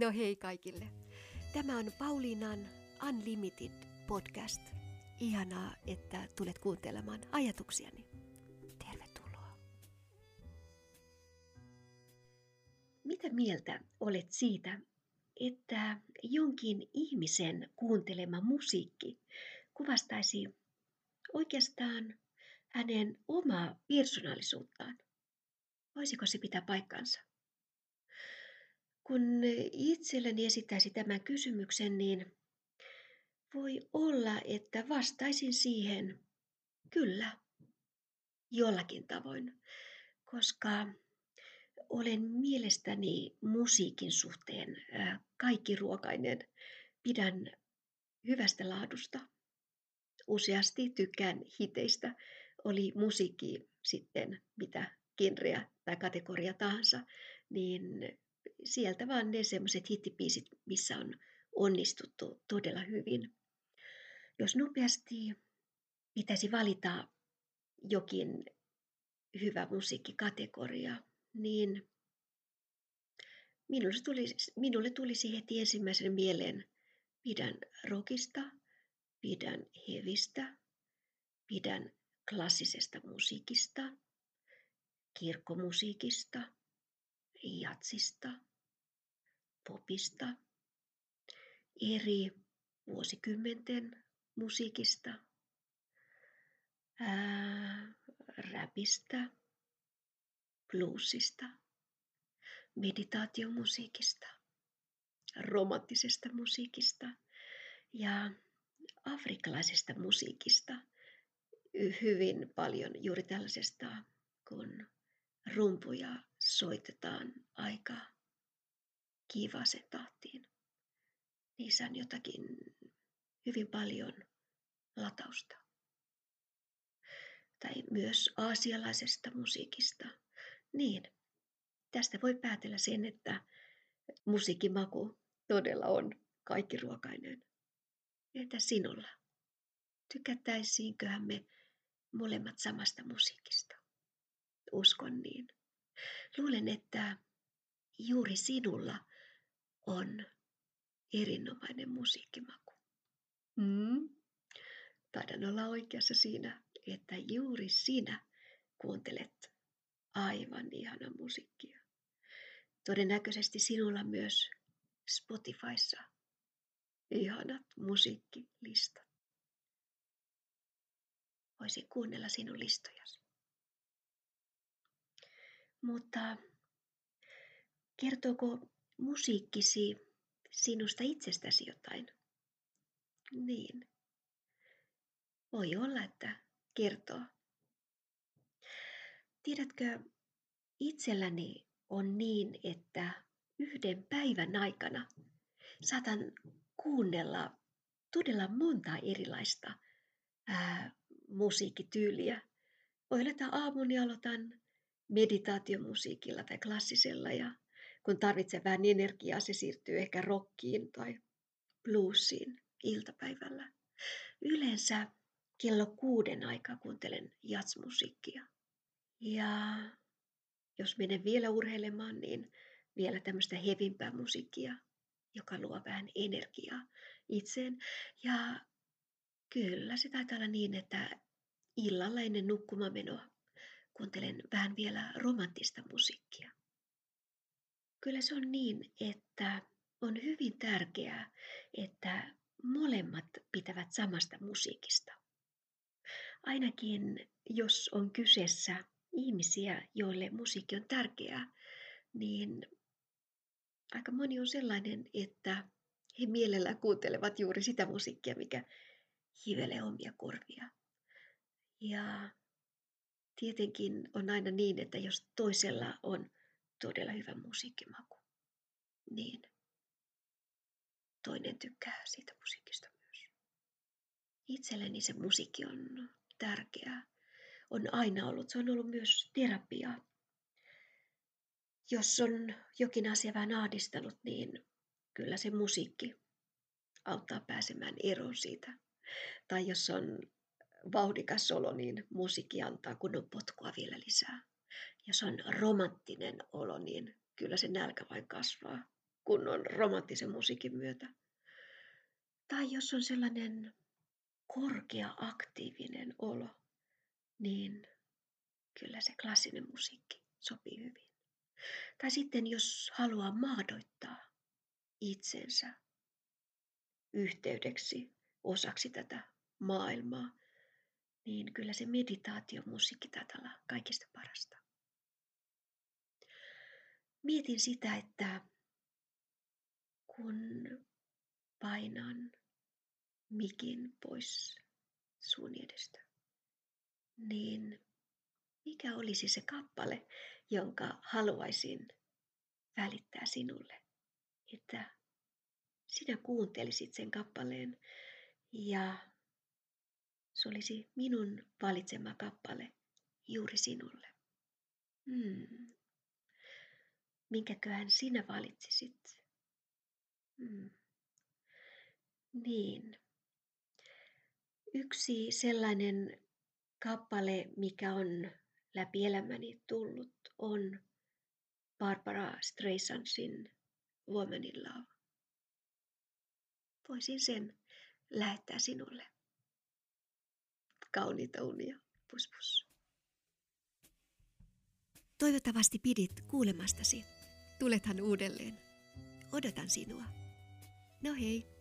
No hei kaikille. Tämä on Pauliinan Unlimited podcast. Ihanaa, että tulet kuuntelemaan ajatuksiani. Tervetuloa. Mitä mieltä olet siitä, että jonkin ihmisen kuuntelema musiikki kuvastaisi oikeastaan hänen omaa persoonallisuuttaan? Voisiko se pitää paikkansa? Kun itselleni esittäisi tämän kysymyksen, niin voi olla, että vastaisin siihen kyllä jollakin tavoin, koska olen mielestäni musiikin suhteen kaikki ruokainen. Pidän hyvästä laadusta. Useasti tykkään hiteistä, oli musiikki sitten mitä genreä tai kategoria tahansa, niin sieltä vaan ne semmoiset hittipiisit, missä on onnistuttu todella hyvin. Jos nopeasti pitäisi valita jokin hyvä musiikkikategoria, niin minulle tulisi, minulle tulisi heti ensimmäisenä mieleen pidän rockista, pidän hevistä, pidän klassisesta musiikista, kirkkomusiikista, jatsista, popista, eri vuosikymmenten musiikista, ää, räpistä, bluesista, meditaatiomusiikista, romanttisesta musiikista ja afrikkalaisesta musiikista. Hyvin paljon juuri tällaisesta, kun rumpuja soitetaan aika kiivaaseen tahtiin. Niissä on jotakin hyvin paljon latausta. Tai myös aasialaisesta musiikista. Niin, tästä voi päätellä sen, että musiikkimaku todella on kaikki ruokainen. Entä sinulla? Tykättäisiinköhän me molemmat samasta musiikista? Uskon niin. Luulen, että juuri sinulla on erinomainen musiikkimaku. Mm. Taidan olla oikeassa siinä, että juuri sinä kuuntelet aivan ihana musiikkia. Todennäköisesti sinulla myös Spotifyssa ihanat musiikkilistat. Voisin kuunnella sinun listojasi. Mutta kertooko musiikkisi sinusta itsestäsi jotain? Niin. Voi olla, että kertoo. Tiedätkö, itselläni on niin, että yhden päivän aikana saatan kuunnella todella monta erilaista ää, musiikkityyliä. Voi olla, että aamuni aloitan meditaatiomusiikilla tai klassisella ja kun tarvitsee vähän energiaa, se siirtyy ehkä rockiin tai bluesiin iltapäivällä. Yleensä kello kuuden aikaa kuuntelen jatsmusiikkia. Ja jos menen vielä urheilemaan, niin vielä tämmöistä hevimpää musiikkia, joka luo vähän energiaa itseen. Ja kyllä se taitaa olla niin, että illalla ennen nukkumamenoa kuuntelen vähän vielä romanttista musiikkia. Kyllä se on niin, että on hyvin tärkeää, että molemmat pitävät samasta musiikista. Ainakin jos on kyseessä ihmisiä, joille musiikki on tärkeää, niin aika moni on sellainen, että he mielellään kuuntelevat juuri sitä musiikkia, mikä hivelee omia korvia. Ja tietenkin on aina niin, että jos toisella on todella hyvä musiikkimaku, niin toinen tykkää siitä musiikista myös. Itselleni se musiikki on tärkeää. On aina ollut. Se on ollut myös terapiaa. Jos on jokin asia vähän ahdistanut, niin kyllä se musiikki auttaa pääsemään eroon siitä. Tai jos on vauhdikas olo, niin musiikki antaa kunnon potkua vielä lisää. Jos on romanttinen olo, niin kyllä se nälkä vain kasvaa, kunnon romanttisen musiikin myötä. Tai jos on sellainen korkea aktiivinen olo, niin kyllä se klassinen musiikki sopii hyvin. Tai sitten jos haluaa maadoittaa itsensä yhteydeksi osaksi tätä maailmaa, niin kyllä se meditaatiomusiikki taitaa olla kaikista parasta. Mietin sitä, että kun painan mikin pois suun edestä, niin mikä olisi se kappale, jonka haluaisin välittää sinulle, että sinä kuuntelisit sen kappaleen ja se olisi minun valitsema kappale juuri sinulle. Hmm. Minkäköhän sinä valitsisit? Hmm. Niin. Yksi sellainen kappale, mikä on läpi elämäni tullut, on Barbara Streisandsin Woman in Love. Voisin sen lähettää sinulle. Kauniita unia. Pus pus. Toivottavasti pidit kuulemastasi. Tulethan uudelleen. Odotan sinua. No hei.